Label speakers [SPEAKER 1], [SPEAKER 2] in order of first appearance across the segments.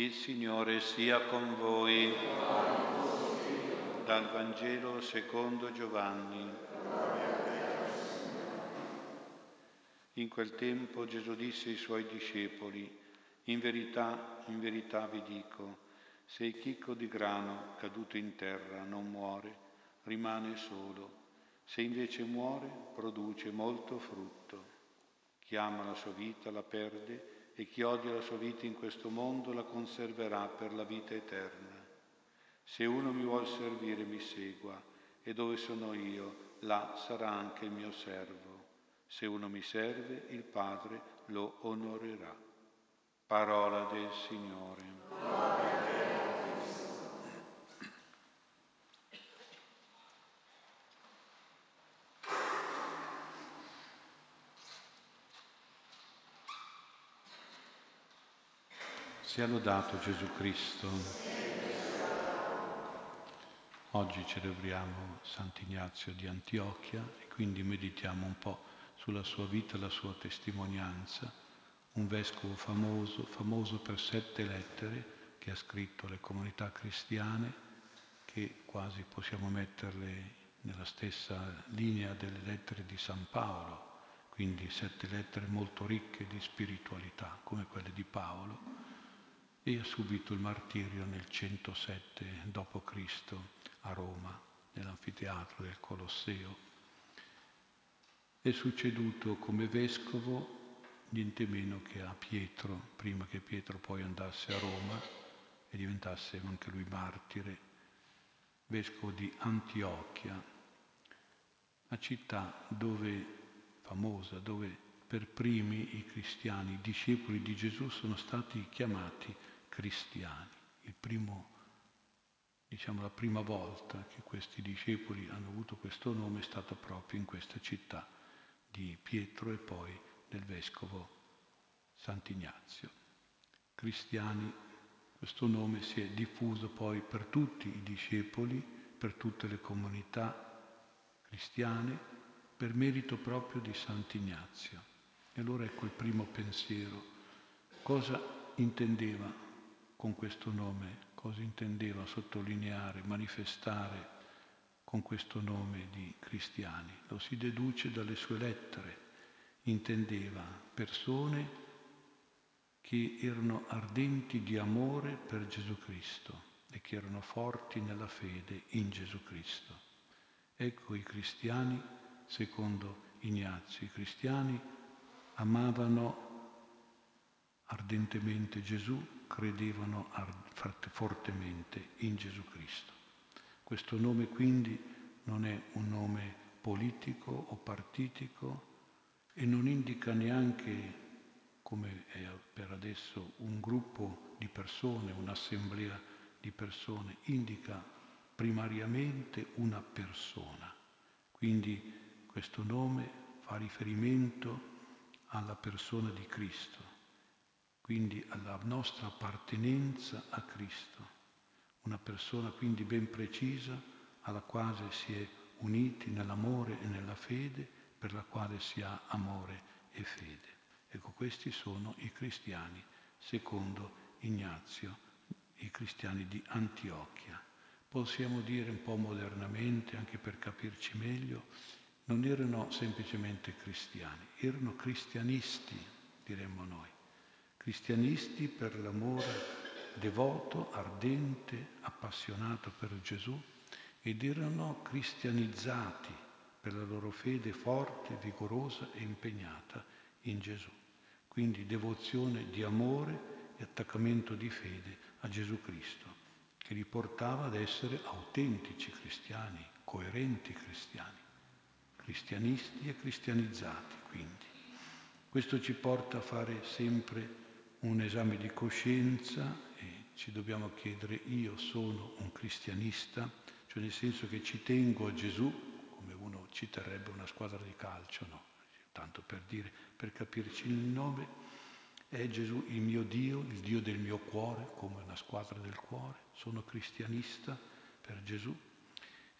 [SPEAKER 1] Il Signore sia con voi. Dal Vangelo secondo Giovanni. In quel tempo Gesù disse ai suoi discepoli, in verità, in verità vi dico, se il chicco di grano caduto in terra non muore, rimane solo, se invece muore, produce molto frutto. Chi ama la sua vita la perde e chi odia la sua vita in questo mondo la conserverà per la vita eterna. Se uno mi vuol servire mi segua e dove sono io, là sarà anche il mio servo. Se uno mi serve, il Padre lo onorerà. Parola del Signore. Sia lodato Gesù Cristo. Oggi celebriamo Sant'Ignazio di Antiochia e quindi meditiamo un po' sulla sua vita e la sua testimonianza. Un vescovo famoso, famoso per sette lettere che ha scritto alle comunità cristiane, che quasi possiamo metterle nella stessa linea delle lettere di San Paolo, quindi sette lettere molto ricche di spiritualità, come quelle di Paolo e ha subito il martirio nel 107 d.C. a Roma, nell'anfiteatro del Colosseo. È succeduto come vescovo niente meno che a Pietro, prima che Pietro poi andasse a Roma e diventasse anche lui martire, vescovo di Antiochia, una città dove, famosa, dove per primi i cristiani, i discepoli di Gesù sono stati chiamati cristiani. Primo, diciamo, la prima volta che questi discepoli hanno avuto questo nome è stata proprio in questa città di Pietro e poi del vescovo Sant'Ignazio. Cristiani, questo nome si è diffuso poi per tutti i discepoli, per tutte le comunità cristiane, per merito proprio di Sant'Ignazio. E allora ecco il primo pensiero. Cosa intendeva con questo nome, cosa intendeva sottolineare, manifestare con questo nome di cristiani. Lo si deduce dalle sue lettere. Intendeva persone che erano ardenti di amore per Gesù Cristo e che erano forti nella fede in Gesù Cristo. Ecco i cristiani, secondo Ignazio, i cristiani amavano ardentemente Gesù, credevano fortemente in Gesù Cristo. Questo nome quindi non è un nome politico o partitico e non indica neanche, come è per adesso, un gruppo di persone, un'assemblea di persone, indica primariamente una persona. Quindi questo nome fa riferimento alla persona di Cristo quindi alla nostra appartenenza a Cristo, una persona quindi ben precisa alla quale si è uniti nell'amore e nella fede, per la quale si ha amore e fede. Ecco, questi sono i cristiani, secondo Ignazio, i cristiani di Antiochia. Possiamo dire un po' modernamente, anche per capirci meglio, non erano semplicemente cristiani, erano cristianisti, diremmo noi cristianisti per l'amore devoto, ardente, appassionato per Gesù ed erano cristianizzati per la loro fede forte, vigorosa e impegnata in Gesù. Quindi devozione di amore e attaccamento di fede a Gesù Cristo, che li portava ad essere autentici cristiani, coerenti cristiani, cristianisti e cristianizzati quindi. Questo ci porta a fare sempre un esame di coscienza e ci dobbiamo chiedere io sono un cristianista, cioè nel senso che ci tengo a Gesù, come uno ci terrebbe una squadra di calcio, no? Tanto per dire, per capirci il nome, è Gesù il mio Dio, il Dio del mio cuore, come una squadra del cuore, sono cristianista per Gesù.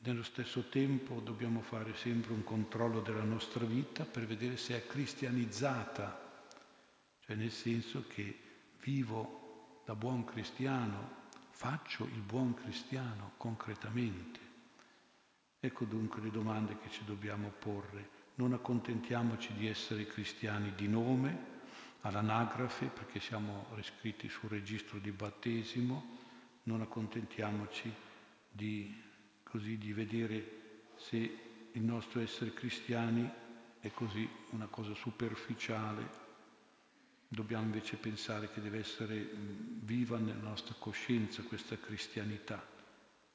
[SPEAKER 1] Nello stesso tempo dobbiamo fare sempre un controllo della nostra vita per vedere se è cristianizzata cioè nel senso che vivo da buon cristiano faccio il buon cristiano concretamente? Ecco dunque le domande che ci dobbiamo porre. Non accontentiamoci di essere cristiani di nome, all'anagrafe, perché siamo iscritti sul registro di battesimo, non accontentiamoci di, così, di vedere se il nostro essere cristiani è così una cosa superficiale. Dobbiamo invece pensare che deve essere viva nella nostra coscienza questa cristianità,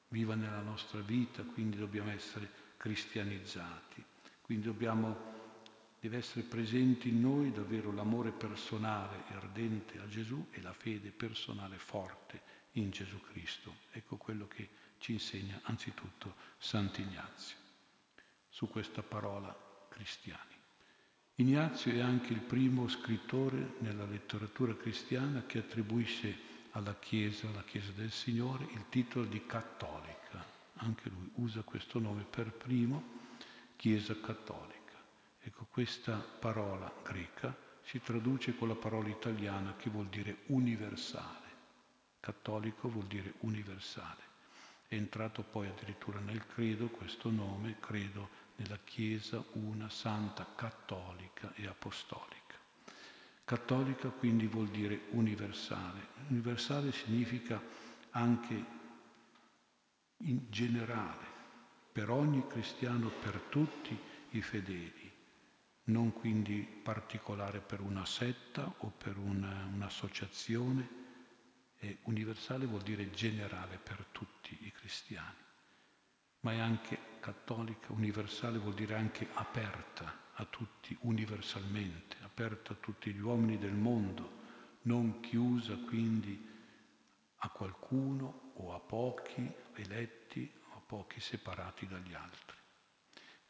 [SPEAKER 1] viva nella nostra vita, quindi dobbiamo essere cristianizzati. Quindi dobbiamo deve essere presente in noi davvero l'amore personale e ardente a Gesù e la fede personale forte in Gesù Cristo. Ecco quello che ci insegna anzitutto Sant'Ignazio su questa parola cristiani. Ignazio è anche il primo scrittore nella letteratura cristiana che attribuisce alla Chiesa, alla Chiesa del Signore, il titolo di cattolica. Anche lui usa questo nome per primo, Chiesa cattolica. Ecco, questa parola greca si traduce con la parola italiana che vuol dire universale. Cattolico vuol dire universale. È entrato poi addirittura nel credo questo nome, credo nella Chiesa una santa cattolica e apostolica. Cattolica quindi vuol dire universale. Universale significa anche in generale, per ogni cristiano, per tutti i fedeli non quindi particolare per una setta o per una, un'associazione, e universale vuol dire generale per tutti i cristiani, ma è anche cattolica, universale vuol dire anche aperta a tutti universalmente, aperta a tutti gli uomini del mondo, non chiusa quindi a qualcuno o a pochi eletti o a pochi separati dagli altri.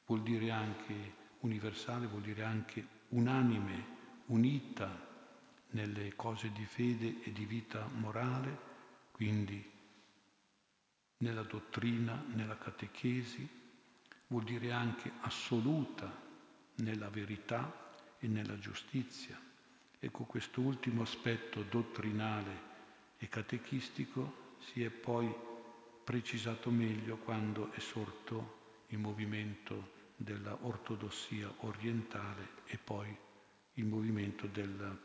[SPEAKER 1] Vuol dire anche universale vuol dire anche unanime, unita nelle cose di fede e di vita morale, quindi nella dottrina, nella catechesi, vuol dire anche assoluta nella verità e nella giustizia. Ecco, questo ultimo aspetto dottrinale e catechistico si è poi precisato meglio quando è sorto il movimento della ortodossia orientale e poi il movimento del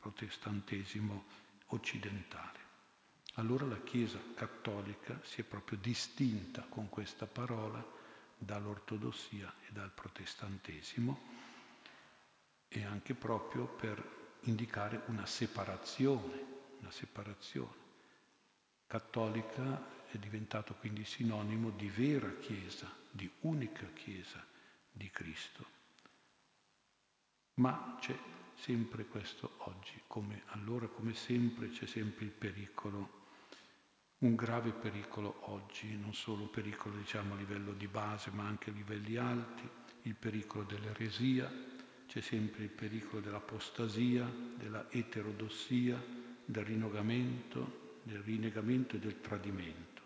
[SPEAKER 1] protestantesimo occidentale. Allora la Chiesa cattolica si è proprio distinta con questa parola dall'ortodossia e dal protestantesimo e anche proprio per indicare una separazione, una separazione. Cattolica è diventato quindi sinonimo di vera Chiesa, di unica Chiesa di Cristo. Ma c'è sempre questo oggi, come allora come sempre c'è sempre il pericolo, un grave pericolo oggi, non solo pericolo diciamo a livello di base ma anche a livelli alti, il pericolo dell'eresia, c'è sempre il pericolo dell'apostasia, della eterodossia, del rinnegamento, del rinnegamento e del tradimento.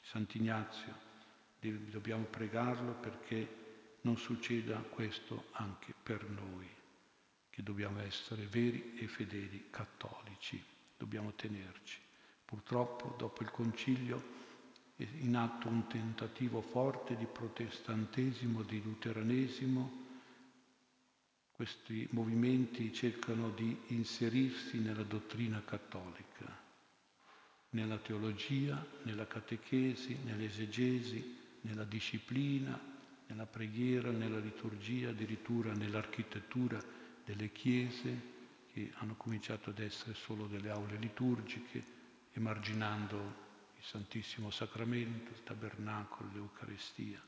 [SPEAKER 1] Sant'Ignazio, dobbiamo pregarlo perché non succeda questo anche per noi, che dobbiamo essere veri e fedeli cattolici, dobbiamo tenerci. Purtroppo dopo il concilio è in atto un tentativo forte di protestantesimo, di luteranesimo, questi movimenti cercano di inserirsi nella dottrina cattolica nella teologia, nella catechesi, nell'esegesi, nella disciplina, nella preghiera, nella liturgia, addirittura nell'architettura delle chiese che hanno cominciato ad essere solo delle aule liturgiche, emarginando il Santissimo Sacramento, il Tabernacolo, l'Eucarestia.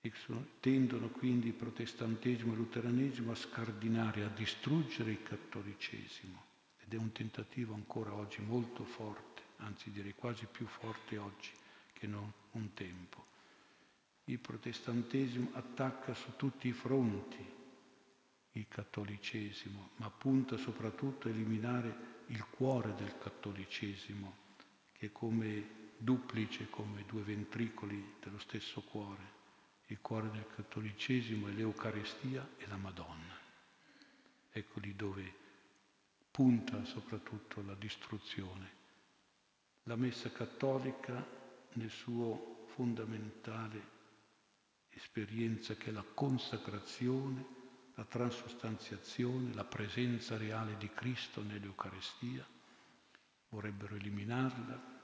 [SPEAKER 1] E tendono quindi il protestantesimo e il luteranesimo a scardinare, a distruggere il cattolicesimo ed è un tentativo ancora oggi molto forte, anzi direi quasi più forte oggi che non un tempo. Il protestantesimo attacca su tutti i fronti il cattolicesimo, ma punta soprattutto a eliminare il cuore del cattolicesimo, che è come duplice, come due ventricoli dello stesso cuore. Il cuore del cattolicesimo è l'Eucarestia e la Madonna. Ecco lì dove punta soprattutto alla distruzione. La Messa cattolica nel suo fondamentale esperienza che è la consacrazione, la transustanziazione, la presenza reale di Cristo nell'Eucarestia, vorrebbero eliminarla.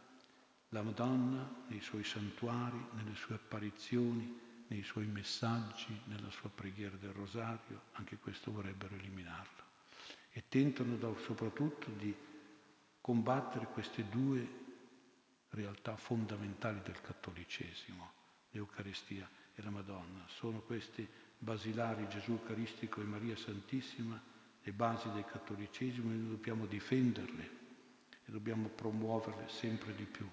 [SPEAKER 1] La Madonna nei suoi santuari, nelle sue apparizioni, nei suoi messaggi, nella sua preghiera del rosario, anche questo vorrebbero eliminarlo. E tentano soprattutto di combattere queste due realtà fondamentali del cattolicesimo, l'Eucaristia e la Madonna. Sono questi basilari Gesù Eucaristico e Maria Santissima le basi del cattolicesimo e noi dobbiamo difenderle e dobbiamo promuoverle sempre di più,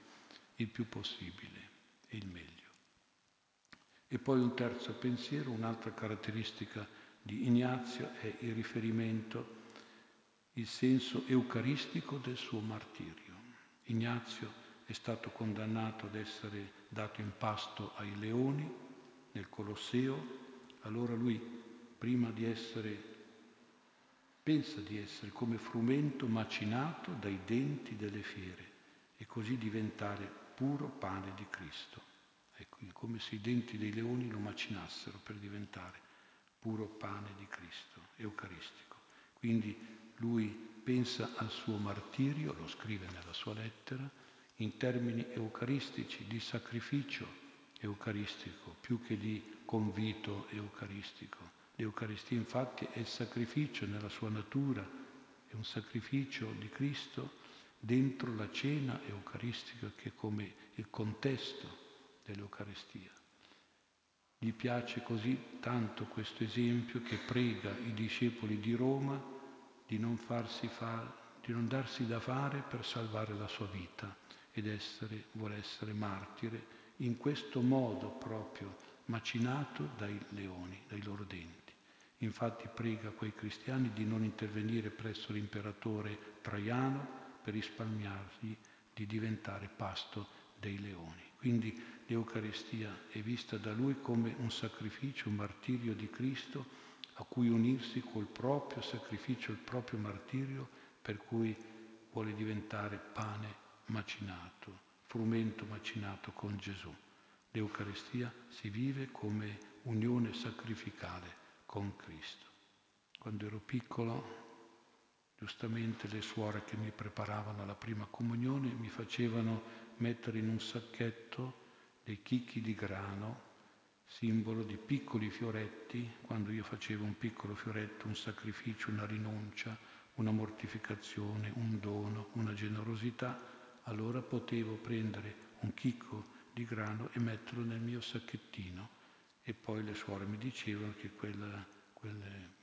[SPEAKER 1] il più possibile e il meglio. E poi un terzo pensiero, un'altra caratteristica di Ignazio è il riferimento, il senso eucaristico del suo martirio. Ignazio è stato condannato ad essere dato in pasto ai leoni nel Colosseo, allora lui, prima di essere, pensa di essere come frumento macinato dai denti delle fiere e così diventare puro pane di Cristo. Ecco, come se i denti dei leoni lo macinassero per diventare puro pane di Cristo, eucaristico. Quindi lui pensa al suo martirio, lo scrive nella sua lettera, in termini eucaristici, di sacrificio eucaristico, più che di convito eucaristico. L'Eucaristia infatti è il sacrificio nella sua natura, è un sacrificio di Cristo dentro la cena eucaristica che è come il contesto dell'Eucaristia. Gli piace così tanto questo esempio che prega i discepoli di Roma di non, fare, di non darsi da fare per salvare la sua vita ed essere, vuole essere martire in questo modo proprio macinato dai leoni, dai loro denti. Infatti prega quei cristiani di non intervenire presso l'imperatore Traiano per risparmiargli di diventare pasto dei leoni. Quindi l'Eucaristia è vista da lui come un sacrificio, un martirio di Cristo a cui unirsi col proprio sacrificio, il proprio martirio, per cui vuole diventare pane macinato, frumento macinato con Gesù. L'Eucaristia si vive come unione sacrificale con Cristo. Quando ero piccolo, giustamente le suore che mi preparavano alla prima comunione mi facevano mettere in un sacchetto dei chicchi di grano, simbolo di piccoli fioretti, quando io facevo un piccolo fioretto, un sacrificio, una rinuncia, una mortificazione, un dono, una generosità, allora potevo prendere un chicco di grano e metterlo nel mio sacchettino e poi le suore mi dicevano che quelle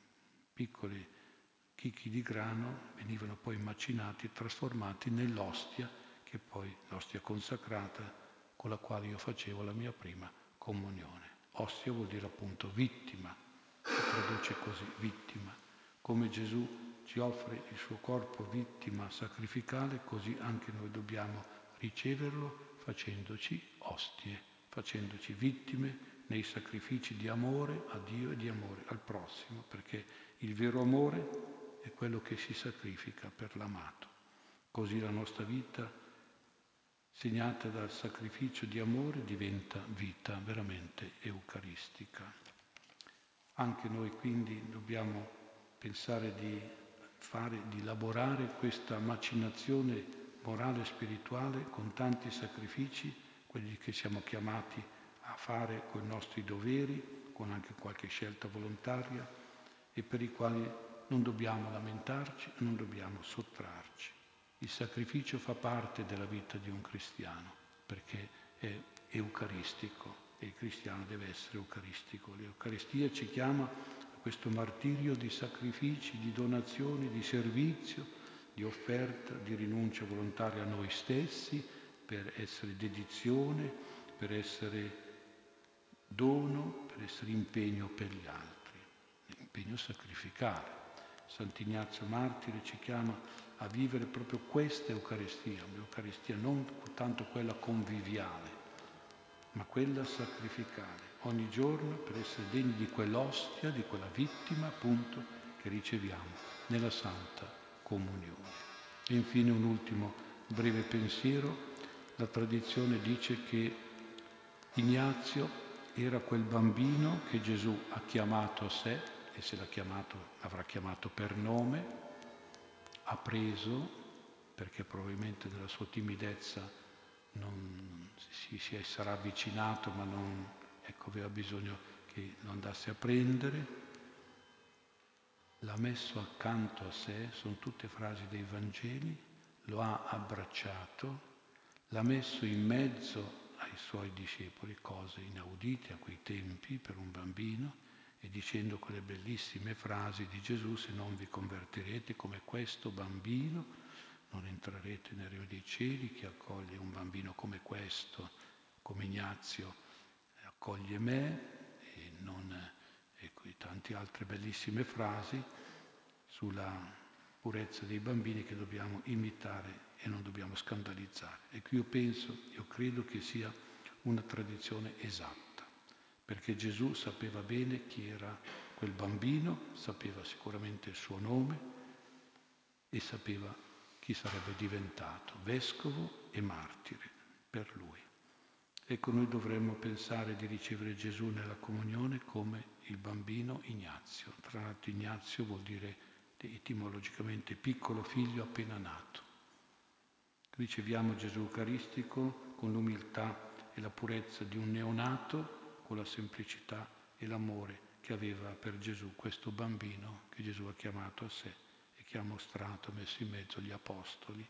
[SPEAKER 1] piccoli chicchi di grano venivano poi macinati e trasformati nell'ostia, che poi l'ostia consacrata con la quale io facevo la mia prima comunione. Ostia vuol dire appunto vittima, si traduce così, vittima, come Gesù ci offre il suo corpo vittima sacrificale, così anche noi dobbiamo riceverlo facendoci ostie, facendoci vittime nei sacrifici di amore a Dio e di amore al prossimo, perché il vero amore è quello che si sacrifica per l'amato. Così la nostra vita, segnata dal sacrificio di amore, diventa vita veramente eucaristica. Anche noi quindi dobbiamo pensare di fare, di elaborare questa macinazione morale e spirituale con tanti sacrifici, quelli che siamo chiamati a fare con i nostri doveri, con anche qualche scelta volontaria e per i quali non dobbiamo lamentarci, non dobbiamo sottrarci. Il sacrificio fa parte della vita di un cristiano perché è eucaristico e il cristiano deve essere eucaristico. L'Eucaristia ci chiama questo martirio di sacrifici, di donazioni, di servizio, di offerta, di rinuncia volontaria a noi stessi, per essere dedizione, per essere dono, per essere impegno per gli altri, impegno sacrificale. Sant'Ignazio Martire ci chiama a vivere proprio questa Eucaristia, un'Eucaristia non tanto quella conviviale, ma quella sacrificale ogni giorno per essere degni di quell'ostia, di quella vittima appunto che riceviamo nella Santa comunione. E infine un ultimo breve pensiero. La tradizione dice che Ignazio era quel bambino che Gesù ha chiamato a sé, e se l'ha chiamato, l'avrà chiamato per nome, ha preso, perché probabilmente nella sua timidezza non si, si sarà avvicinato, ma non, ecco, aveva bisogno che lo andasse a prendere, l'ha messo accanto a sé, sono tutte frasi dei Vangeli, lo ha abbracciato, l'ha messo in mezzo ai suoi discepoli, cose inaudite a quei tempi per un bambino, e dicendo quelle bellissime frasi di Gesù, se non vi convertirete come questo bambino, non entrerete nel regno dei cieli, chi accoglie un bambino come questo, come Ignazio, accoglie me, e, non, e tante altre bellissime frasi sulla purezza dei bambini che dobbiamo imitare e non dobbiamo scandalizzare. E qui io penso, io credo che sia una tradizione esatta, perché Gesù sapeva bene chi era quel bambino, sapeva sicuramente il suo nome e sapeva chi sarebbe diventato vescovo e martire per lui. Ecco, noi dovremmo pensare di ricevere Gesù nella comunione come il bambino Ignazio. Tra l'altro Ignazio vuol dire etimologicamente piccolo figlio appena nato. Riceviamo Gesù Eucaristico con l'umiltà e la purezza di un neonato, con la semplicità e l'amore che aveva per Gesù questo bambino che Gesù ha chiamato a sé che ha mostrato, messo in mezzo gli apostoli.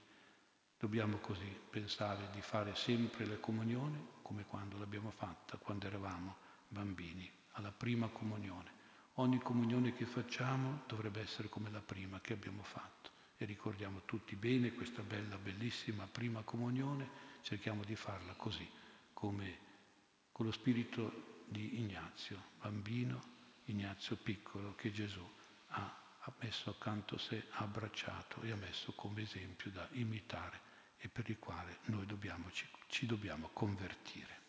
[SPEAKER 1] Dobbiamo così pensare di fare sempre le comunioni come quando l'abbiamo fatta, quando eravamo bambini, alla prima comunione. Ogni comunione che facciamo dovrebbe essere come la prima che abbiamo fatto. E ricordiamo tutti bene questa bella, bellissima prima comunione, cerchiamo di farla così, come con lo spirito di Ignazio, bambino Ignazio piccolo che Gesù ha, ha messo accanto a sé, ha abbracciato e ha messo come esempio da imitare e per il quale noi dobbiamo, ci, ci dobbiamo convertire.